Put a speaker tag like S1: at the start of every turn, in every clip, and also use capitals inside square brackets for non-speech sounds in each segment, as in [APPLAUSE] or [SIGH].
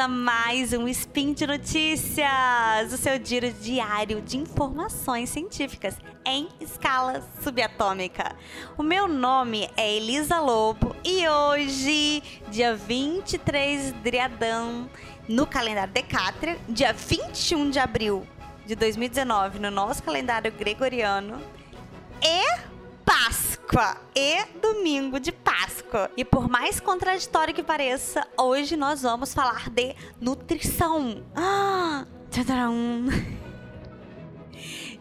S1: a mais um Spin de Notícias, o seu giro diário de informações científicas em escala subatômica. O meu nome é Elisa Lobo e hoje, dia 23 de Adão, no calendário Decátria, dia 21 de abril de 2019, no nosso calendário gregoriano, e Páscoa e domingo de Páscoa. E por mais contraditório que pareça, hoje nós vamos falar de nutrição. Ah. [LAUGHS]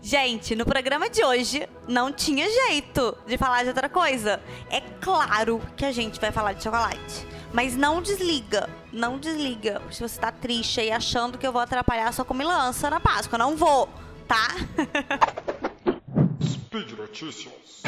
S1: Gente, no programa de hoje não tinha jeito de falar de outra coisa. É claro que a gente vai falar de chocolate. Mas não desliga, não desliga. Se você tá triste aí achando que eu vou atrapalhar a sua comilança na Páscoa, não vou, tá? [LAUGHS]
S2: Speed Notícias.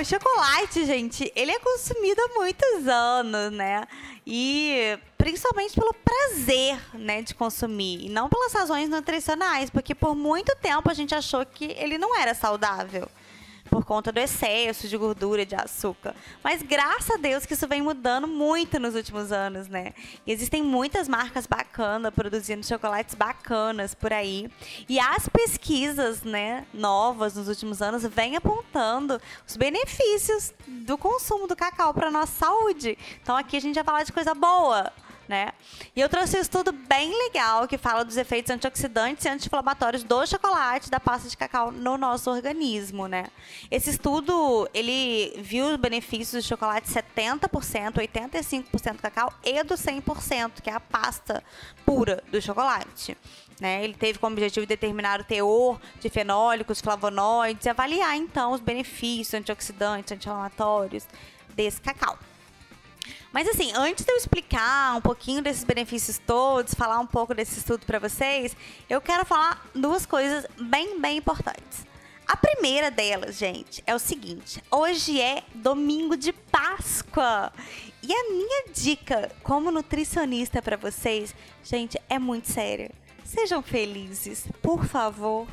S1: O chocolate, gente, ele é consumido há muitos anos, né? E principalmente pelo prazer, né, de consumir, e não pelas razões nutricionais, porque por muito tempo a gente achou que ele não era saudável conta do excesso de gordura de açúcar. Mas graças a Deus que isso vem mudando muito nos últimos anos, né? E existem muitas marcas bacanas produzindo chocolates bacanas por aí. E as pesquisas, né, novas nos últimos anos vêm apontando os benefícios do consumo do cacau para nossa saúde. Então aqui a gente vai falar de coisa boa né? E eu trouxe um estudo bem legal que fala dos efeitos antioxidantes e anti-inflamatórios do chocolate, da pasta de cacau no nosso organismo, né? Esse estudo, ele viu os benefícios do chocolate 70%, 85% do cacau e do 100%, que é a pasta pura do chocolate. Né? Ele teve como objetivo determinar o teor de fenólicos, flavonoides e avaliar então os benefícios antioxidantes, anti-inflamatórios desse cacau. Mas assim, antes de eu explicar um pouquinho desses benefícios todos, falar um pouco desse estudo para vocês, eu quero falar duas coisas bem, bem importantes. A primeira delas, gente, é o seguinte: hoje é domingo de Páscoa. E a minha dica como nutricionista para vocês, gente, é muito séria. Sejam felizes, por favor.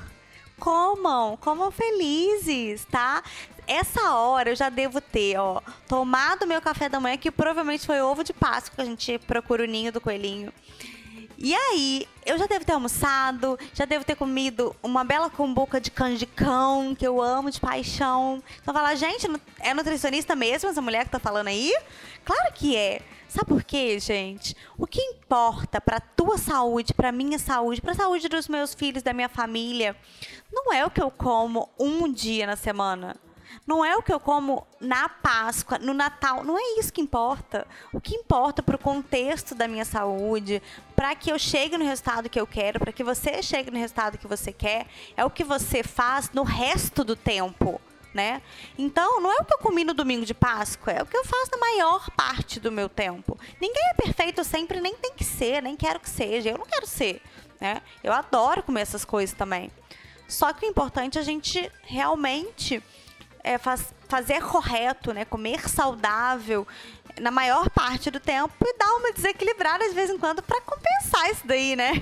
S1: Comam, comam felizes, tá? Essa hora eu já devo ter, ó, tomado meu café da manhã, que provavelmente foi ovo de Páscoa, que a gente procura o ninho do coelhinho. E aí, eu já devo ter almoçado, já devo ter comido uma bela cumbuca de canjicão, que eu amo de paixão. Então fala, gente, é nutricionista mesmo essa mulher que tá falando aí? Claro que é. Sabe por quê, gente? O que importa para tua saúde, para minha saúde, para a saúde dos meus filhos, da minha família, não é o que eu como um dia na semana. Não é o que eu como na Páscoa, no Natal. Não é isso que importa. O que importa para o contexto da minha saúde, para que eu chegue no resultado que eu quero, para que você chegue no resultado que você quer, é o que você faz no resto do tempo. Né? Então, não é o que eu comi no domingo de Páscoa, é o que eu faço na maior parte do meu tempo. Ninguém é perfeito sempre, nem tem que ser, nem quero que seja. Eu não quero ser, né? Eu adoro comer essas coisas também. Só que o importante é a gente realmente é, faz, fazer correto, né? Comer saudável na maior parte do tempo e dar uma desequilibrada de vez em quando para compensar isso daí, né?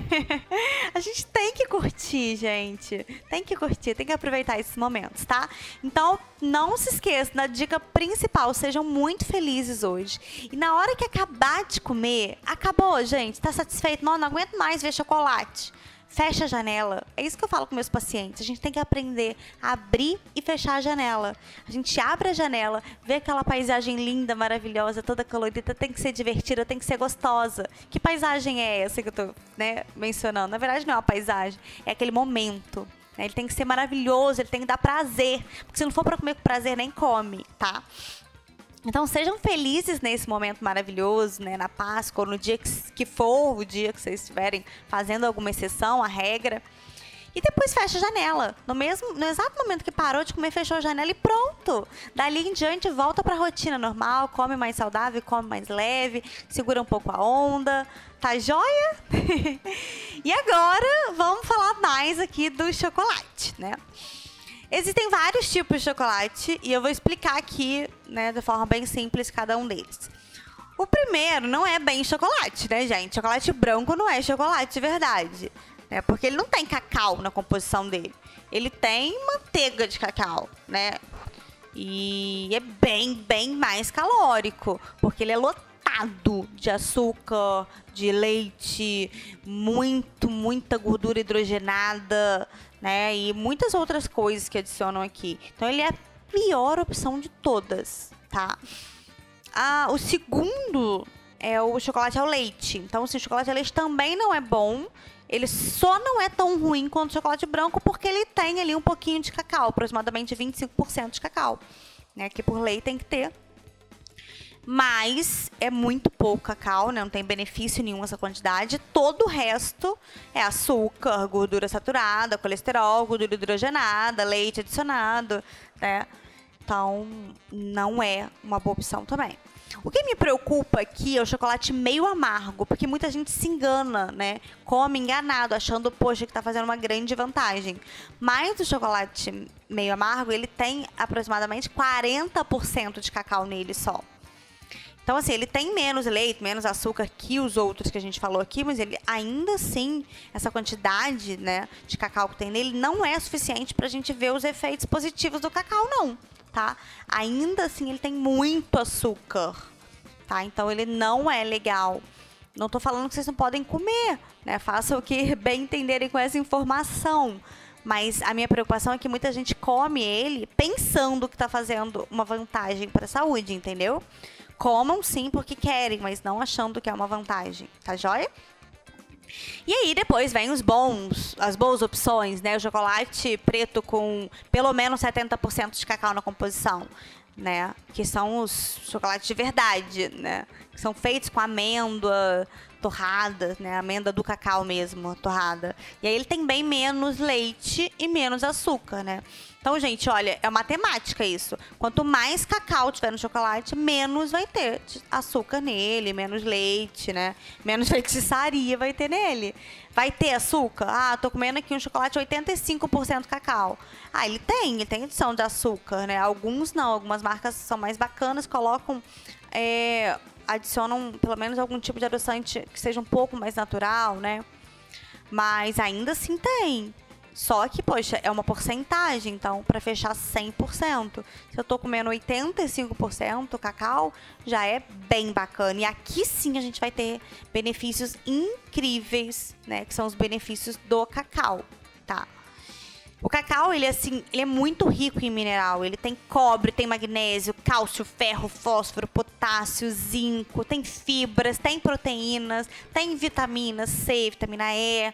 S1: [LAUGHS] a gente tem que curtir, gente. Tem que curtir, tem que aproveitar esses momentos, tá? Então, não se esqueça da dica principal, sejam muito felizes hoje. E na hora que acabar de comer, acabou, gente. Tá satisfeito? Não, não aguento mais ver chocolate fecha a janela. É isso que eu falo com meus pacientes. A gente tem que aprender a abrir e fechar a janela. A gente abre a janela, vê aquela paisagem linda, maravilhosa, toda colorida, tem que ser divertida, tem que ser gostosa. Que paisagem é essa que eu tô né, mencionando? Na verdade, não é uma paisagem, é aquele momento. Né? Ele tem que ser maravilhoso, ele tem que dar prazer. Porque se não for para comer com prazer, nem come, tá? Então sejam felizes nesse momento maravilhoso, né, na Páscoa, ou no dia que, que for o dia que vocês estiverem fazendo alguma exceção à regra. E depois fecha a janela. No mesmo, no exato momento que parou de comer, fechou a janela e pronto. Dali em diante volta para a rotina normal, come mais saudável, come mais leve, segura um pouco a onda. Tá joia? [LAUGHS] e agora vamos falar mais aqui do chocolate, né? Existem vários tipos de chocolate e eu vou explicar aqui, né, de forma bem simples, cada um deles. O primeiro não é bem chocolate, né, gente? Chocolate branco não é chocolate de verdade. né? Porque ele não tem cacau na composição dele. Ele tem manteiga de cacau, né? E é bem, bem mais calórico, porque ele é lotado de açúcar, de leite, muito, muita gordura hidrogenada, né? E muitas outras coisas que adicionam aqui. Então ele é pior opção de todas, tá? Ah, o segundo é o chocolate ao leite. Então, assim, o chocolate ao leite também não é bom. Ele só não é tão ruim quanto o chocolate branco porque ele tem ali um pouquinho de cacau, aproximadamente 25% de cacau. Né? Que por lei tem que ter. Mas é muito pouco cacau, né? não tem benefício nenhum essa quantidade. Todo o resto é açúcar, gordura saturada, colesterol, gordura hidrogenada, leite adicionado, né? Então, não é uma boa opção também. O que me preocupa aqui é o chocolate meio amargo, porque muita gente se engana, né? Come enganado, achando, poxa, que tá fazendo uma grande vantagem. Mas o chocolate meio amargo, ele tem aproximadamente 40% de cacau nele só. Então, assim, ele tem menos leite, menos açúcar que os outros que a gente falou aqui, mas ele ainda assim, essa quantidade, né, de cacau que tem nele não é suficiente para a gente ver os efeitos positivos do cacau, não tá? Ainda assim, ele tem muito açúcar, tá? Então, ele não é legal. Não tô falando que vocês não podem comer, né? Façam o que [LAUGHS] bem entenderem com essa informação. Mas a minha preocupação é que muita gente come ele pensando que está fazendo uma vantagem para a saúde, entendeu? Comam sim porque querem, mas não achando que é uma vantagem, tá joia? E aí depois vem os bons, as boas opções, né? O chocolate preto com pelo menos 70% de cacau na composição, né? Que são os chocolates de verdade, né? Que são feitos com amêndoa torrada, né? Amêndoa do cacau mesmo, torrada. E aí ele tem bem menos leite e menos açúcar, né? Então, gente, olha, é matemática isso. Quanto mais cacau tiver no chocolate, menos vai ter açúcar nele, menos leite, né? Menos [LAUGHS] feitiçaria vai ter nele. Vai ter açúcar? Ah, tô comendo aqui um chocolate 85% cacau. Ah, ele tem, ele tem adição de açúcar, né? Alguns não, algumas marcas são mais bacanas, colocam. É, adicionam pelo menos algum tipo de adoçante que seja um pouco mais natural, né? Mas ainda assim tem. Só que, poxa, é uma porcentagem, então, para fechar 100%. Se eu tô comendo 85% cacau, já é bem bacana. E aqui sim a gente vai ter benefícios incríveis, né? Que são os benefícios do cacau, tá? O cacau, ele, assim, ele é muito rico em mineral. Ele tem cobre, tem magnésio, cálcio, ferro, fósforo, potássio, zinco, tem fibras, tem proteínas, tem vitamina C, vitamina E.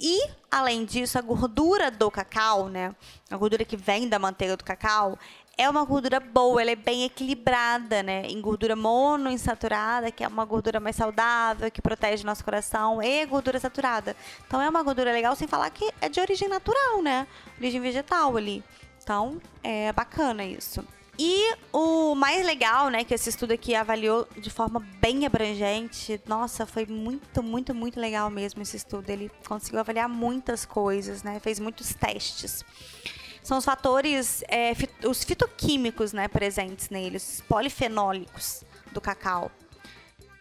S1: E, além disso, a gordura do cacau, né? A gordura que vem da manteiga do cacau, é uma gordura boa, ela é bem equilibrada, né? Em gordura monoinsaturada, que é uma gordura mais saudável, que protege nosso coração, e gordura saturada. Então é uma gordura legal, sem falar que é de origem natural, né? Origem vegetal ali. Então é bacana isso. E o mais legal, né, que esse estudo aqui avaliou de forma bem abrangente, nossa, foi muito, muito, muito legal mesmo esse estudo. Ele conseguiu avaliar muitas coisas, né, fez muitos testes são os fatores, é, os fitoquímicos né, presentes neles, polifenólicos do cacau,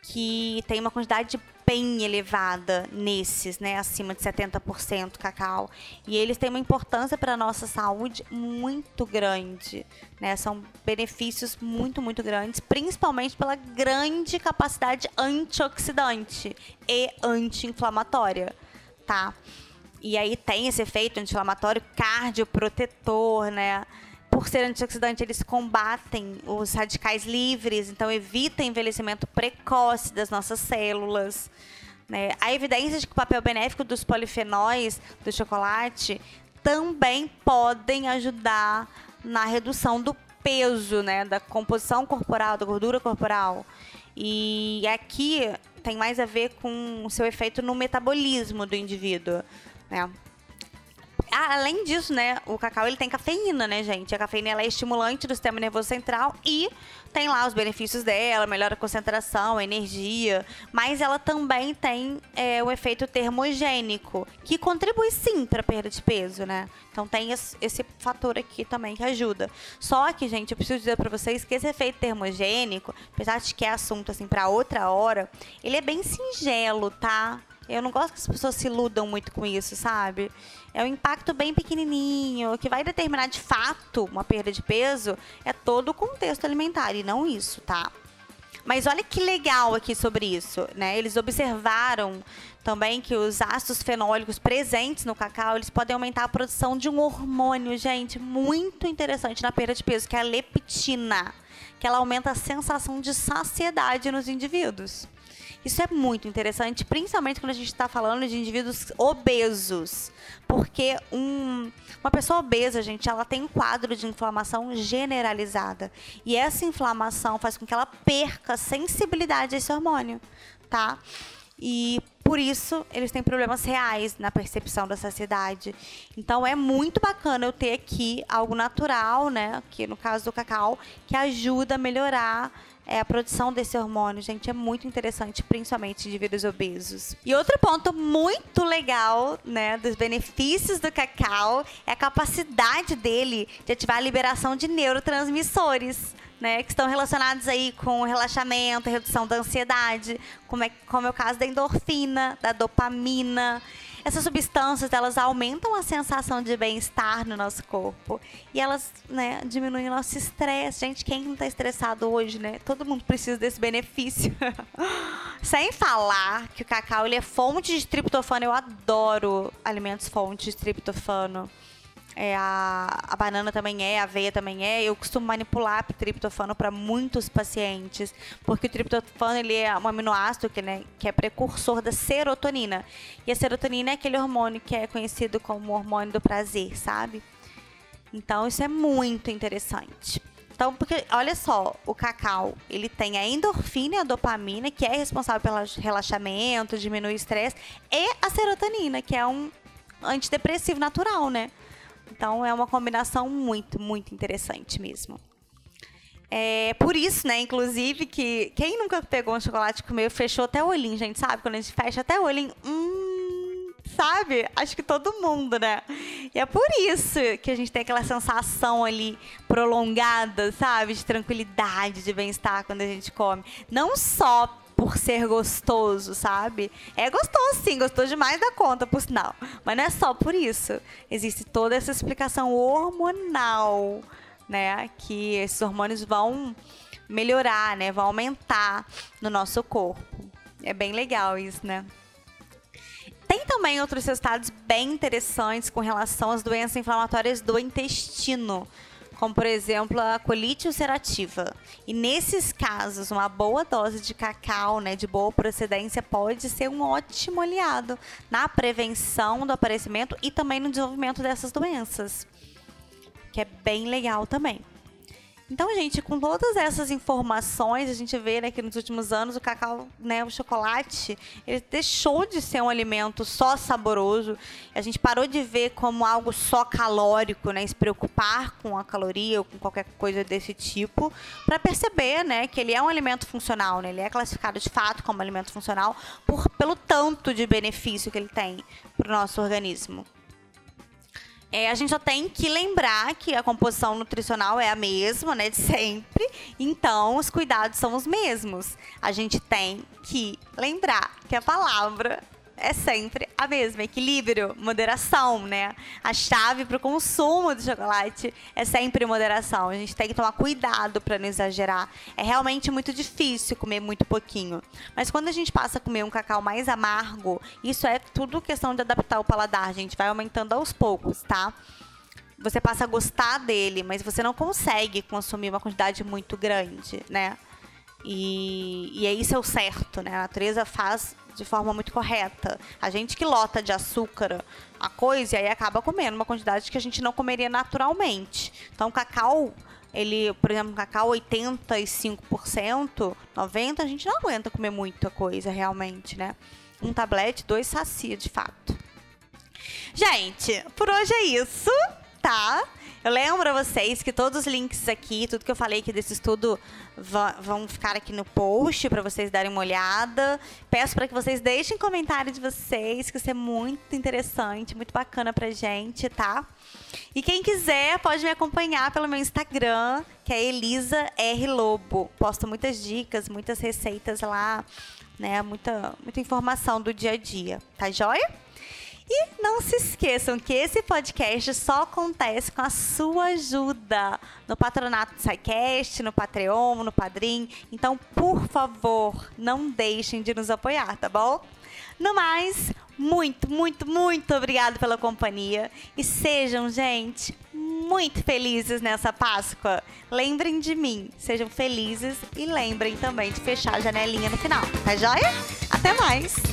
S1: que tem uma quantidade bem elevada nesses, né, acima de 70% cacau. E eles têm uma importância para a nossa saúde muito grande, né? São benefícios muito, muito grandes, principalmente pela grande capacidade antioxidante e anti-inflamatória, tá? E aí tem esse efeito anti-inflamatório cardioprotetor, né? Por ser antioxidante, eles combatem os radicais livres, então evita envelhecimento precoce das nossas células. Né? Há evidências de que o papel benéfico dos polifenóis do chocolate também podem ajudar na redução do peso, né, da composição corporal, da gordura corporal. E aqui tem mais a ver com o seu efeito no metabolismo do indivíduo né? Além disso, né, o cacau ele tem cafeína, né, gente? A cafeína ela é estimulante do sistema nervoso central e tem lá os benefícios dela, melhora a concentração, a energia, mas ela também tem é, o efeito termogênico, que contribui sim para perda de peso, né? Então tem esse, fator aqui também que ajuda. Só que, gente, eu preciso dizer para vocês que esse efeito termogênico, apesar de que é assunto assim para outra hora, ele é bem singelo, tá? Eu não gosto que as pessoas se iludam muito com isso, sabe? É um impacto bem pequenininho, que vai determinar de fato uma perda de peso, é todo o contexto alimentar e não isso, tá? Mas olha que legal aqui sobre isso, né? Eles observaram também que os ácidos fenólicos presentes no cacau, eles podem aumentar a produção de um hormônio, gente, muito interessante na perda de peso, que é a leptina, que ela aumenta a sensação de saciedade nos indivíduos. Isso é muito interessante, principalmente quando a gente está falando de indivíduos obesos. Porque um, uma pessoa obesa, gente, ela tem um quadro de inflamação generalizada. E essa inflamação faz com que ela perca sensibilidade a esse hormônio, tá? E por isso eles têm problemas reais na percepção da saciedade. Então é muito bacana eu ter aqui algo natural, né? Que no caso do cacau, que ajuda a melhorar é, a produção desse hormônio, gente, é muito interessante, principalmente em indivíduos obesos. E outro ponto muito legal, né, dos benefícios do cacau é a capacidade dele de ativar a liberação de neurotransmissores. Né, que estão relacionados aí com relaxamento, redução da ansiedade, como é, como é o caso da endorfina, da dopamina. Essas substâncias, elas aumentam a sensação de bem-estar no nosso corpo. E elas, né, diminuem o nosso estresse. Gente, quem não está estressado hoje, né? Todo mundo precisa desse benefício. [LAUGHS] Sem falar que o cacau, ele é fonte de triptofano. Eu adoro alimentos fontes de triptofano. É, a, a, banana também é, a aveia também é. Eu costumo manipular triptofano para muitos pacientes, porque o triptofano ele é um aminoácido que, né, que é precursor da serotonina. E a serotonina é aquele hormônio que é conhecido como hormônio do prazer, sabe? Então isso é muito interessante. Então, porque olha só, o cacau, ele tem a endorfina e a dopamina, que é responsável pelo relaxamento, diminuir o estresse, e a serotonina, que é um antidepressivo natural, né? Então é uma combinação muito, muito interessante mesmo. É por isso, né, inclusive, que quem nunca pegou um chocolate e comeu, fechou até o olhinho, gente, sabe? Quando a gente fecha até o olhinho, hum, sabe? Acho que todo mundo, né? E é por isso que a gente tem aquela sensação ali prolongada, sabe? De tranquilidade, de bem-estar quando a gente come. Não só por ser gostoso, sabe? É gostoso sim, gostoso demais da conta, por sinal. Mas não é só por isso. Existe toda essa explicação hormonal, né? Que esses hormônios vão melhorar, né? Vão aumentar no nosso corpo. É bem legal isso, né? Tem também outros resultados bem interessantes com relação às doenças inflamatórias do intestino como por exemplo a colite ulcerativa. E nesses casos, uma boa dose de cacau, né, de boa procedência, pode ser um ótimo aliado na prevenção do aparecimento e também no desenvolvimento dessas doenças, que é bem legal também. Então, gente, com todas essas informações, a gente vê né, que nos últimos anos o cacau, né, o chocolate, ele deixou de ser um alimento só saboroso. A gente parou de ver como algo só calórico, né, se preocupar com a caloria ou com qualquer coisa desse tipo, para perceber, né, que ele é um alimento funcional, né? Ele é classificado de fato como alimento funcional por pelo tanto de benefício que ele tem para o nosso organismo. É, a gente só tem que lembrar que a composição nutricional é a mesma, né, de sempre. Então, os cuidados são os mesmos. A gente tem que lembrar que a palavra é sempre a mesma, equilíbrio, moderação, né? A chave para o consumo do chocolate é sempre moderação. A gente tem que tomar cuidado para não exagerar. É realmente muito difícil comer muito pouquinho. Mas quando a gente passa a comer um cacau mais amargo, isso é tudo questão de adaptar o paladar. A gente vai aumentando aos poucos, tá? Você passa a gostar dele, mas você não consegue consumir uma quantidade muito grande, né? E, e é isso é o certo, né? A natureza faz de forma muito correta. A gente que lota de açúcar a coisa e aí acaba comendo uma quantidade que a gente não comeria naturalmente. Então, o cacau, ele, por exemplo, cacau 85%, 90%, a gente não aguenta comer muita coisa realmente, né? Um tablete, dois sacia de fato. Gente, por hoje é isso, tá? Eu lembro a vocês que todos os links aqui, tudo que eu falei aqui desse estudo, vão ficar aqui no post para vocês darem uma olhada. Peço para que vocês deixem comentário de vocês, que isso é muito interessante, muito bacana pra gente, tá? E quem quiser pode me acompanhar pelo meu Instagram, que é Elisa R Lobo. Posto muitas dicas, muitas receitas lá né? Muita, muita informação do dia a dia, tá joia? E não se esqueçam que esse podcast só acontece com a sua ajuda no patronato do SciCast, no Patreon, no Padrim. Então, por favor, não deixem de nos apoiar, tá bom? No mais, muito, muito, muito obrigado pela companhia. E sejam, gente, muito felizes nessa Páscoa. Lembrem de mim, sejam felizes e lembrem também de fechar a janelinha no final, tá joia? Até mais!